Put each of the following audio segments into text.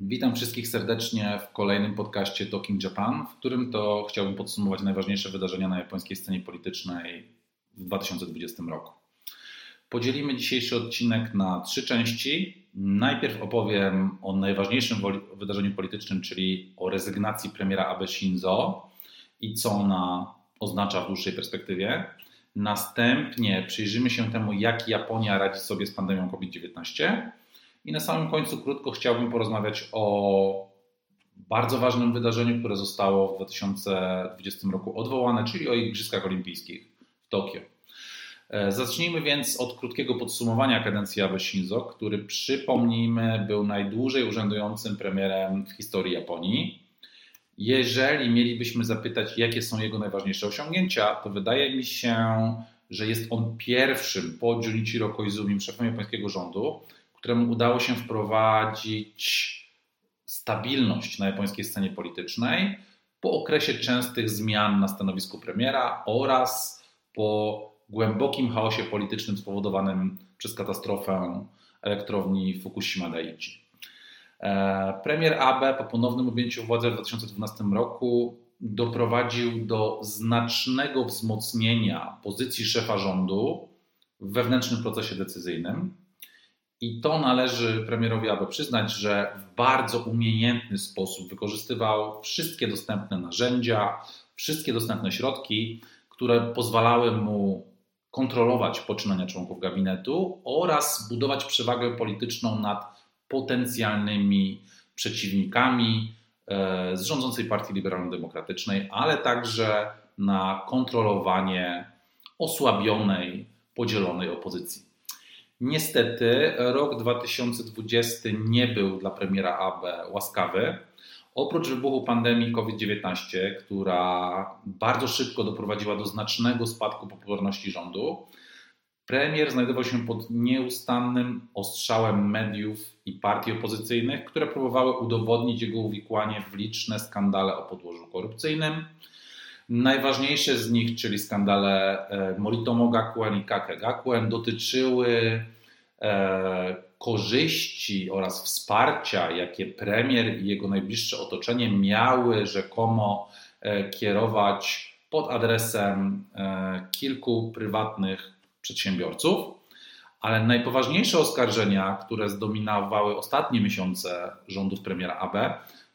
Witam wszystkich serdecznie w kolejnym podcaście Talking Japan, w którym to chciałbym podsumować najważniejsze wydarzenia na japońskiej scenie politycznej w 2020 roku. Podzielimy dzisiejszy odcinek na trzy części. Najpierw opowiem o najważniejszym wydarzeniu politycznym, czyli o rezygnacji premiera Abe Shinzo i co ona oznacza w dłuższej perspektywie. Następnie przyjrzymy się temu, jak Japonia radzi sobie z pandemią COVID-19. I na samym końcu krótko chciałbym porozmawiać o bardzo ważnym wydarzeniu, które zostało w 2020 roku odwołane, czyli o Igrzyskach Olimpijskich w Tokio. E, zacznijmy więc od krótkiego podsumowania kadencji Abe Shinzo, który przypomnijmy był najdłużej urzędującym premierem w historii Japonii. Jeżeli mielibyśmy zapytać, jakie są jego najważniejsze osiągnięcia, to wydaje mi się, że jest on pierwszym po Junichiro Koizumi, szefem japońskiego rządu, któremu udało się wprowadzić stabilność na japońskiej scenie politycznej po okresie częstych zmian na stanowisku premiera oraz po głębokim chaosie politycznym spowodowanym przez katastrofę elektrowni Fukushima Daiichi. E, premier Abe po ponownym objęciu władzy w 2012 roku doprowadził do znacznego wzmocnienia pozycji szefa rządu w wewnętrznym procesie decyzyjnym. I to należy premierowi Abe przyznać, że w bardzo umiejętny sposób wykorzystywał wszystkie dostępne narzędzia, wszystkie dostępne środki, które pozwalały mu kontrolować poczynania członków gabinetu oraz budować przewagę polityczną nad potencjalnymi przeciwnikami e, z rządzącej partii liberalno-demokratycznej, ale także na kontrolowanie osłabionej, podzielonej opozycji. Niestety rok 2020 nie był dla premiera Abe łaskawy. Oprócz wybuchu pandemii COVID-19, która bardzo szybko doprowadziła do znacznego spadku popularności rządu, premier znajdował się pod nieustannym ostrzałem mediów i partii opozycyjnych, które próbowały udowodnić jego uwikłanie w liczne skandale o podłożu korupcyjnym. Najważniejsze z nich, czyli skandale e, Moritomo Gakuen i Kake Gakuen, dotyczyły korzyści oraz wsparcia, jakie premier i jego najbliższe otoczenie miały rzekomo e, kierować pod adresem kilku prywatnych przedsiębiorców. Ale najpoważniejsze oskarżenia, które zdominowały ostatnie miesiące rządów premiera AB,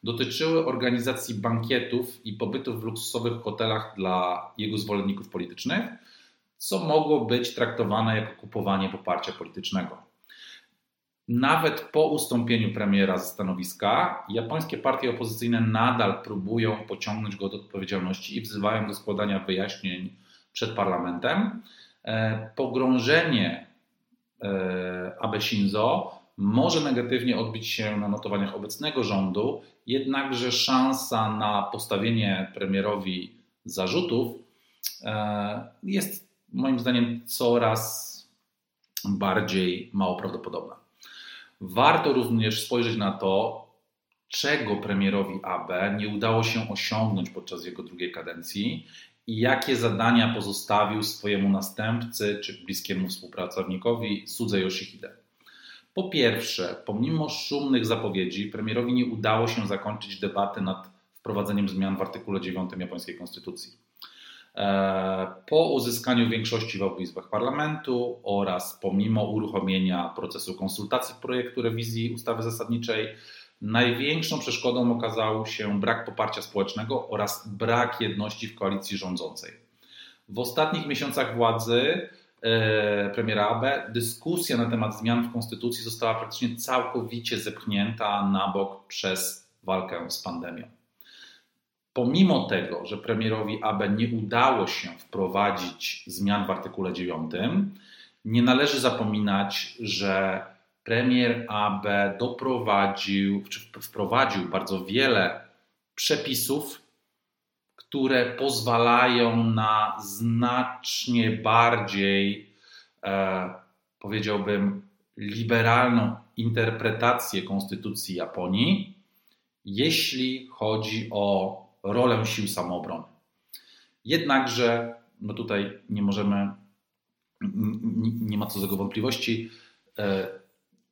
dotyczyły organizacji bankietów i pobytów w luksusowych hotelach dla jego zwolenników politycznych, co mogło być traktowane jako kupowanie poparcia politycznego. Nawet po ustąpieniu premiera ze stanowiska, japońskie partie opozycyjne nadal próbują pociągnąć go do odpowiedzialności i wzywają do składania wyjaśnień przed parlamentem. E, pogrążenie e, Abe Shinzo może negatywnie odbić się na notowaniach obecnego rządu, jednakże szansa na postawienie premierowi zarzutów e, jest moim zdaniem coraz bardziej mało prawdopodobna. Warto również spojrzeć na to, czego premierowi AB nie udało się osiągnąć podczas jego drugiej kadencji i jakie zadania pozostawił swojemu następcy czy bliskiemu współpracownikowi Sudze Yoshihide. Po pierwsze, pomimo szumnych zapowiedzi, premierowi nie udało się zakończyć debaty nad wprowadzeniem zmian w artykule 9 japońskiej konstytucji. E, po uzyskaniu większości w obu izbach parlamentu oraz pomimo uruchomienia procesu konsultacji projektu rewizji ustawy zasadniczej, największą przeszkodą okazał się brak poparcia społecznego oraz brak jedności w koalicji rządzącej. W ostatnich miesiącach władzy E, premiera Abe, dyskusja na temat zmian w konstytucji została praktycznie całkowicie zepchnięta na bok przez walkę z pandemią. Pomimo tego, że premierowi Abe nie udało się wprowadzić zmian w artykule 9, nie należy zapominać, że premier Abe doprowadził, czy wprowadził bardzo wiele przepisów, które pozwalają na znacznie bardziej, e, powiedziałbym, liberalną interpretację konstytucji Japonii, jeśli chodzi o rolę sił samoobrony. Jednakże, no tutaj nie możemy, nie ma co do tego wątpliwości, e,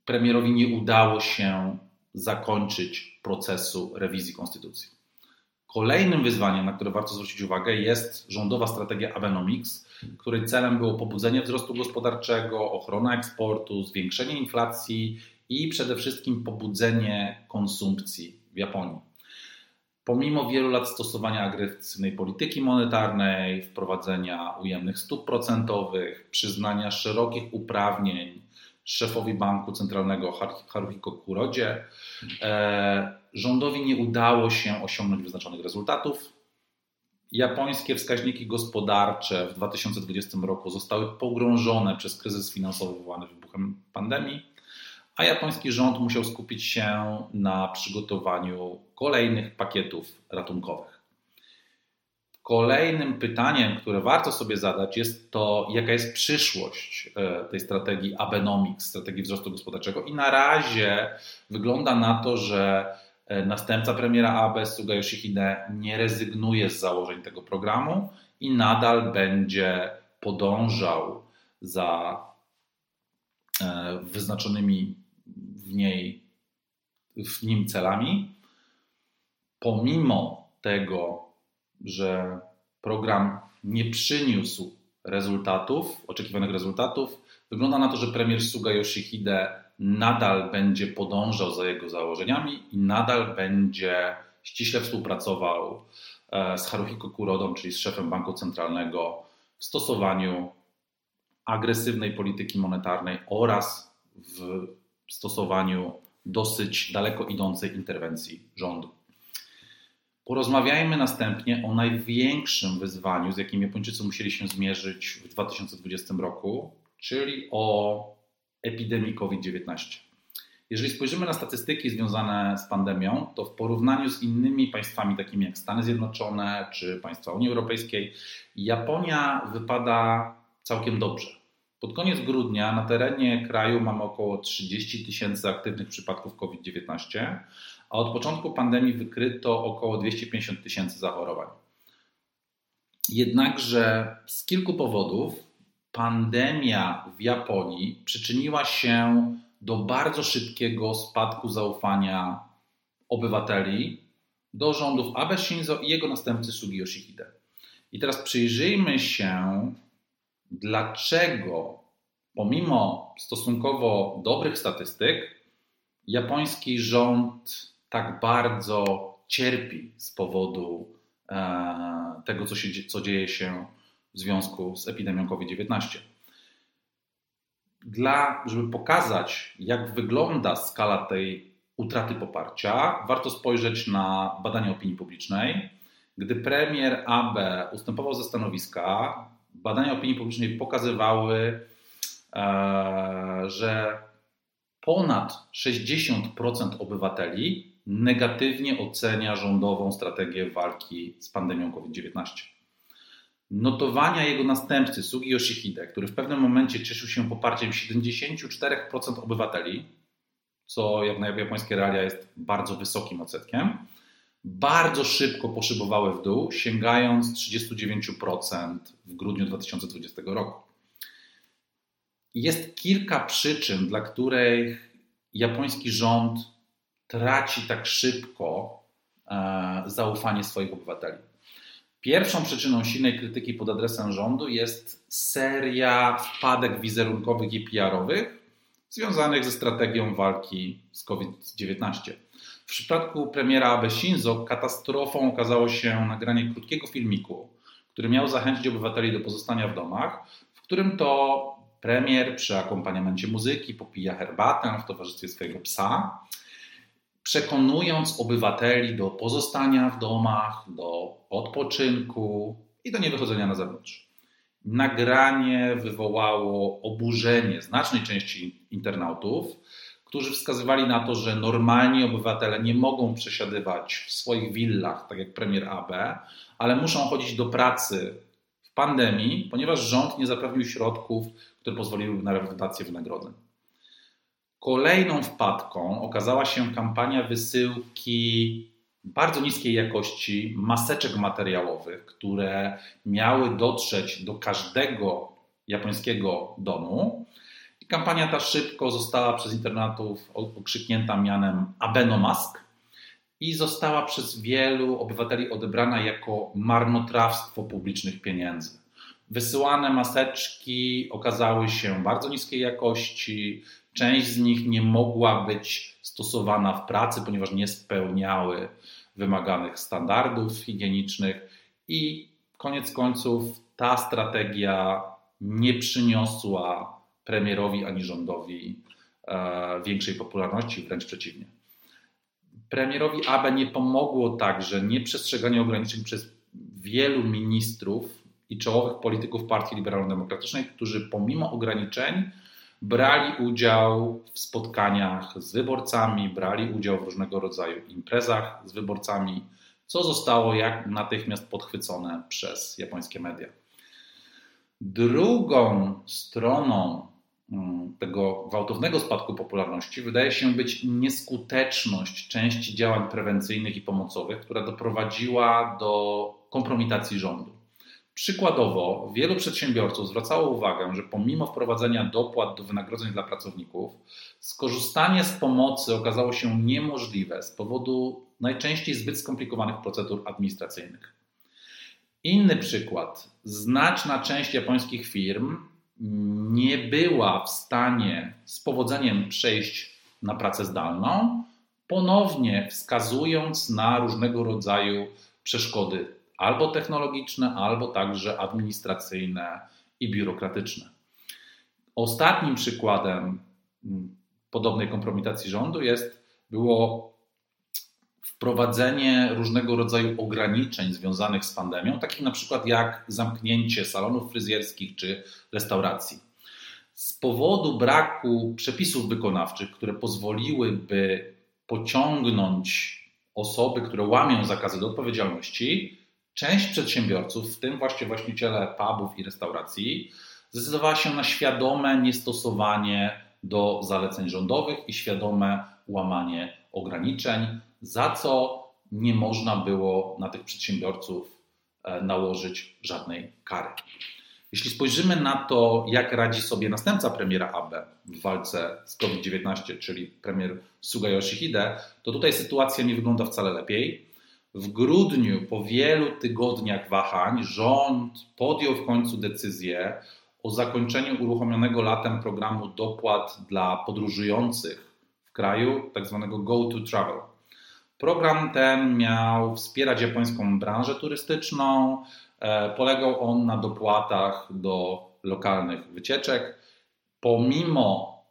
premierowi nie udało się zakończyć procesu rewizji konstytucji. Kolejnym wyzwaniem, na które warto zwrócić uwagę, jest rządowa strategia Abenomics, której celem było pobudzenie wzrostu gospodarczego, ochrona eksportu, zwiększenie inflacji i przede wszystkim pobudzenie konsumpcji w Japonii. Pomimo wielu lat stosowania agresywnej polityki monetarnej, wprowadzenia ujemnych stóp procentowych, przyznania szerokich uprawnień szefowi Banku Centralnego Haruhiko Kurodzie, e, rządowi nie udało się osiągnąć wyznaczonych rezultatów. Japońskie wskaźniki gospodarcze w 2020 roku zostały pogrążone przez kryzys finansowy wywołany wybuchem pandemii, a japoński rząd musiał skupić się na przygotowaniu kolejnych pakietów ratunkowych. Kolejnym pytaniem, które warto sobie zadać, jest to, jaka jest przyszłość e, tej strategii Abenomics, strategii wzrostu gospodarczego. I na razie wygląda na to, że e, następca premiera Abe, Suga Yoshihide, nie rezygnuje z założeń tego programu i nadal będzie podążał za e, wyznaczonymi w niej w nim celami. Pomimo tego, że program nie przyniósł rezultatów, oczekiwanych rezultatów, wygląda na to, że premier Suga Yoshihide nadal będzie podążał za jego założeniami i nadal będzie ściśle współpracował e, z Haruhiko Kurodą, czyli z szefem Banku Centralnego w stosowaniu agresywnej polityki monetarnej oraz w stosowaniu dosyć daleko idącej interwencji rządu. Porozmawiajmy następnie o największym wyzwaniu, z jakim Japończycy musieli się zmierzyć w 2020 roku, czyli o epidemii COVID-19. Jeżeli spojrzymy na statystyki związane z pandemią, to w porównaniu z innymi państwami, takimi jak Stany Zjednoczone czy państwa Unii Europejskiej, Japonia wypada całkiem dobrze. Pod koniec grudnia na terenie kraju mamy około 30 tysięcy aktywnych przypadków COVID-19, a od początku pandemii wykryto około 250 tysięcy zachorowań. Jednakże z kilku powodów pandemia w Japonii przyczyniła się do bardzo szybkiego spadku zaufania obywateli do rządów Abe Shinzo i jego następcy Sugi Yoshihide. I teraz przyjrzyjmy się, dlaczego pomimo stosunkowo dobrych statystyk, japoński rząd tak bardzo cierpi z powodu e, tego, co, się, co dzieje się w związku z epidemią COVID-19. Dla, żeby pokazać, jak wygląda skala tej utraty poparcia, warto spojrzeć na badania opinii publicznej. Gdy premier Abe ustępował ze stanowiska, badania opinii publicznej pokazywały, e, że ponad 60% obywateli negatywnie ocenia rządową strategię walki z pandemią COVID-19. Notowania jego następcy, Sugi Yoshihide, który w pewnym momencie cieszył się poparciem 74% obywateli, co jak na japońskie realia jest bardzo wysokim odsetkiem, bardzo szybko poszybowały w dół, sięgając 39% w grudniu 2020 roku. Jest kilka przyczyn, dla których japoński rząd traci tak szybko e, zaufanie swoich obywateli. Pierwszą przyczyną silnej krytyki pod adresem rządu jest seria wpadek wizerunkowych i PR-owych związanych ze strategią walki z COVID-19. W przypadku premiera Abe Shinzo katastrofą okazało się nagranie krótkiego filmiku, który miał zachęcić obywateli do pozostania w domach, w którym to premier przy akompaniamencie muzyki popija herbatę w towarzystwie swojego psa przekonując obywateli do pozostania w domach, do odpoczynku i do niewychodzenia na zewnątrz. Nagranie wywołało oburzenie znacznej części internautów, którzy wskazywali na to, że normalni obywatele nie mogą przesiadywać w swoich willach, tak jak premier AB, ale muszą chodzić do pracy w pandemii, ponieważ rząd nie zapewnił środków, które pozwoliłyby na refundację wynagrodzeń. Kolejną wpadką okazała się kampania wysyłki bardzo niskiej jakości maseczek materiałowych, które miały dotrzeć do każdego japońskiego domu. Kampania ta szybko została przez internatów okrzyknięta mianem Abenomask i została przez wielu obywateli odebrana jako marnotrawstwo publicznych pieniędzy. Wysyłane maseczki okazały się bardzo niskiej jakości, część z nich nie mogła być stosowana w pracy, ponieważ nie spełniały wymaganych standardów higienicznych i koniec końców ta strategia nie przyniosła premierowi ani rządowi e, większej popularności, wręcz przeciwnie. Premierowi Abe nie pomogło także nieprzestrzeganie ograniczeń przez wielu ministrów i czołowych polityków Partii Liberalno-Demokratycznej, którzy pomimo ograniczeń brali udział w spotkaniach z wyborcami, brali udział w różnego rodzaju imprezach z wyborcami, co zostało jak natychmiast podchwycone przez japońskie media. Drugą stroną tego gwałtownego spadku popularności wydaje się być nieskuteczność części działań prewencyjnych i pomocowych, która doprowadziła do kompromitacji rządu. Przykładowo, wielu przedsiębiorców zwracało uwagę, że pomimo wprowadzenia dopłat do wynagrodzeń dla pracowników, skorzystanie z pomocy okazało się niemożliwe z powodu najczęściej zbyt skomplikowanych procedur administracyjnych. Inny przykład. Znaczna część japońskich firm nie była w stanie z powodzeniem przejść na pracę zdalną, ponownie wskazując na różnego rodzaju przeszkody albo technologiczne, albo także administracyjne i biurokratyczne. Ostatnim przykładem mm, podobnej kompromitacji rządu jest, było wprowadzenie różnego rodzaju ograniczeń związanych z pandemią, takich na przykład jak zamknięcie salonów fryzjerskich czy restauracji. Z powodu braku przepisów wykonawczych, które pozwoliłyby pociągnąć osoby, które łamią zakazy do odpowiedzialności, część przedsiębiorców, w tym właśnie właściciele pubów i restauracji, zdecydowała się na świadome niestosowanie do zaleceń rządowych i świadome łamanie ograniczeń, za co nie można było na tych przedsiębiorców e, nałożyć żadnej kary. Jeśli spojrzymy na to, jak radzi sobie następca premiera Abe w walce z COVID-19, czyli premier Suga Yoshihide, to tutaj sytuacja nie wygląda wcale lepiej. W grudniu, po wielu tygodniach wahań, rząd podjął w końcu decyzję o zakończeniu uruchomionego latem programu dopłat dla podróżujących w kraju, tak zwanego Go to Travel. Program ten miał wspierać japońską branżę turystyczną. E, polegał on na dopłatach do lokalnych wycieczek. Pomimo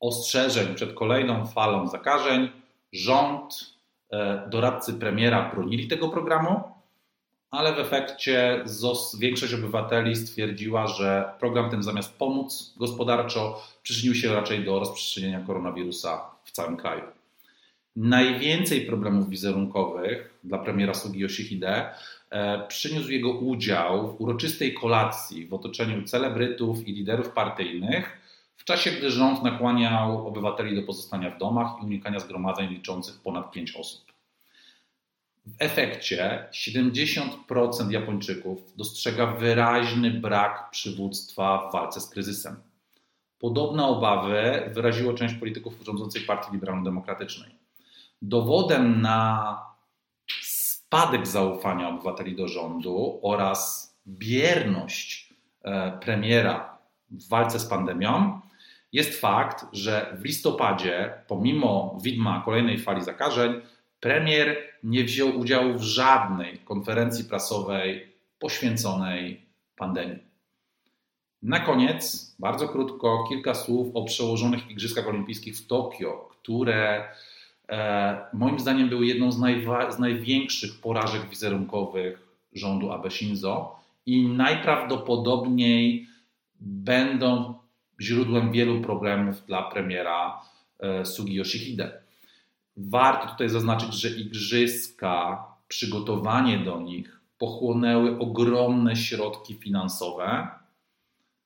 ostrzeżeń przed kolejną falą zakażeń, rząd E, doradcy premiera bronili tego programu, ale w efekcie większość obywateli stwierdziła, że program ten zamiast pomóc gospodarczo przyczynił się raczej do rozprzestrzenienia koronawirusa w całym kraju. Najwięcej problemów wizerunkowych dla premiera Sugi Yoshihide e, przyniósł jego udział w uroczystej kolacji w otoczeniu celebrytów i liderów partyjnych, w czasie gdy rząd nakłaniał obywateli do pozostania w domach i unikania zgromadzeń liczących ponad 5 osób. W efekcie 70% Japończyków dostrzega wyraźny brak przywództwa w walce z kryzysem. Podobne obawy wyraziło część polityków rządzącej Partii Liberalno-Demokratycznej. Dowodem na spadek zaufania obywateli do rządu oraz bierność e, premiera w walce z pandemią jest fakt, że w listopadzie, pomimo widma kolejnej fali zakażeń, premier nie wziął udziału w żadnej konferencji prasowej poświęconej pandemii. Na koniec, bardzo krótko, kilka słów o przełożonych Igrzyskach Olimpijskich w Tokio, które e, moim zdaniem były jedną z, najwa- z największych porażek wizerunkowych rządu Abe Shinzo i najprawdopodobniej będą źródłem wielu problemów dla premiera e, Sugi Yoshihide. Warto tutaj zaznaczyć, że igrzyska, przygotowanie do nich pochłonęły ogromne środki finansowe.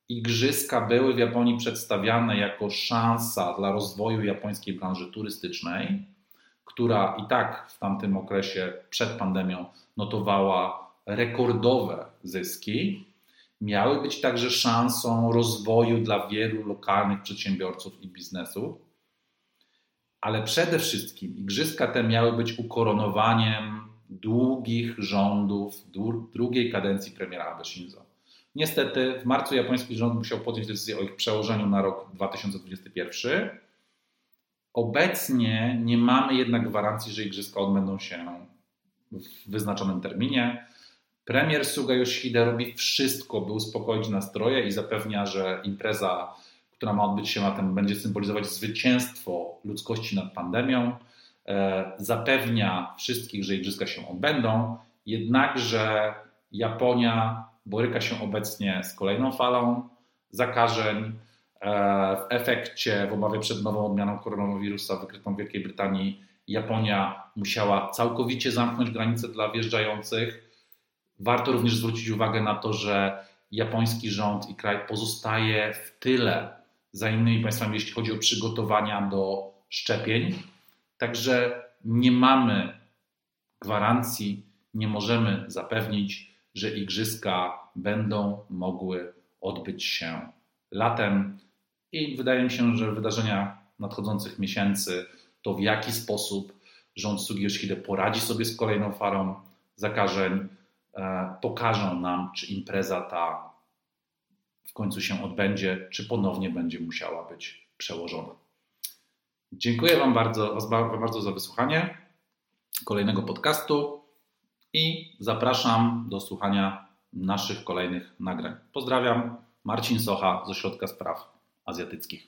Igrzyska były w Japonii przedstawiane jako szansa dla rozwoju japońskiej branży turystycznej, która i tak w tamtym okresie przed pandemią notowała rekordowe zyski miały być także szansą rozwoju dla wielu lokalnych przedsiębiorców i biznesów, ale przede wszystkim igrzyska te miały być ukoronowaniem długich rządów drugiej kadencji premiera Abe Shinzo. Niestety w marcu japoński rząd musiał podjąć decyzję o ich przełożeniu na rok 2021. Obecnie nie mamy jednak gwarancji, że igrzyska odbędą się w wyznaczonym terminie. Premier Suga Yoshihide robi wszystko, by uspokoić nastroje i zapewnia, że impreza, która ma odbyć się latem, będzie symbolizować zwycięstwo ludzkości nad pandemią. E, zapewnia wszystkich, że igrzyska się odbędą, jednakże Japonia boryka się obecnie z kolejną falą zakażeń. E, w efekcie, w obawie przed nową odmianą koronawirusa wykrytą w Wielkiej Brytanii, Japonia musiała całkowicie zamknąć granice dla wjeżdżających. Warto również zwrócić uwagę na to, że japoński rząd i kraj pozostaje w tyle za innymi państwami, jeśli chodzi o przygotowania do szczepień. Także nie mamy gwarancji, nie możemy zapewnić, że igrzyska będą mogły odbyć się latem. I wydaje mi się, że wydarzenia nadchodzących miesięcy, to w jaki sposób rząd Sugi Yoshihide poradzi sobie z kolejną falą zakażeń, e, pokażą nam, czy impreza ta w końcu się odbędzie, czy ponownie będzie musiała być przełożona. Dziękuję Wam bardzo, bardzo za wysłuchanie kolejnego podcastu i zapraszam do słuchania naszych kolejnych nagrań. Pozdrawiam, Marcin Socha z Ośrodka Spraw Azjatyckich.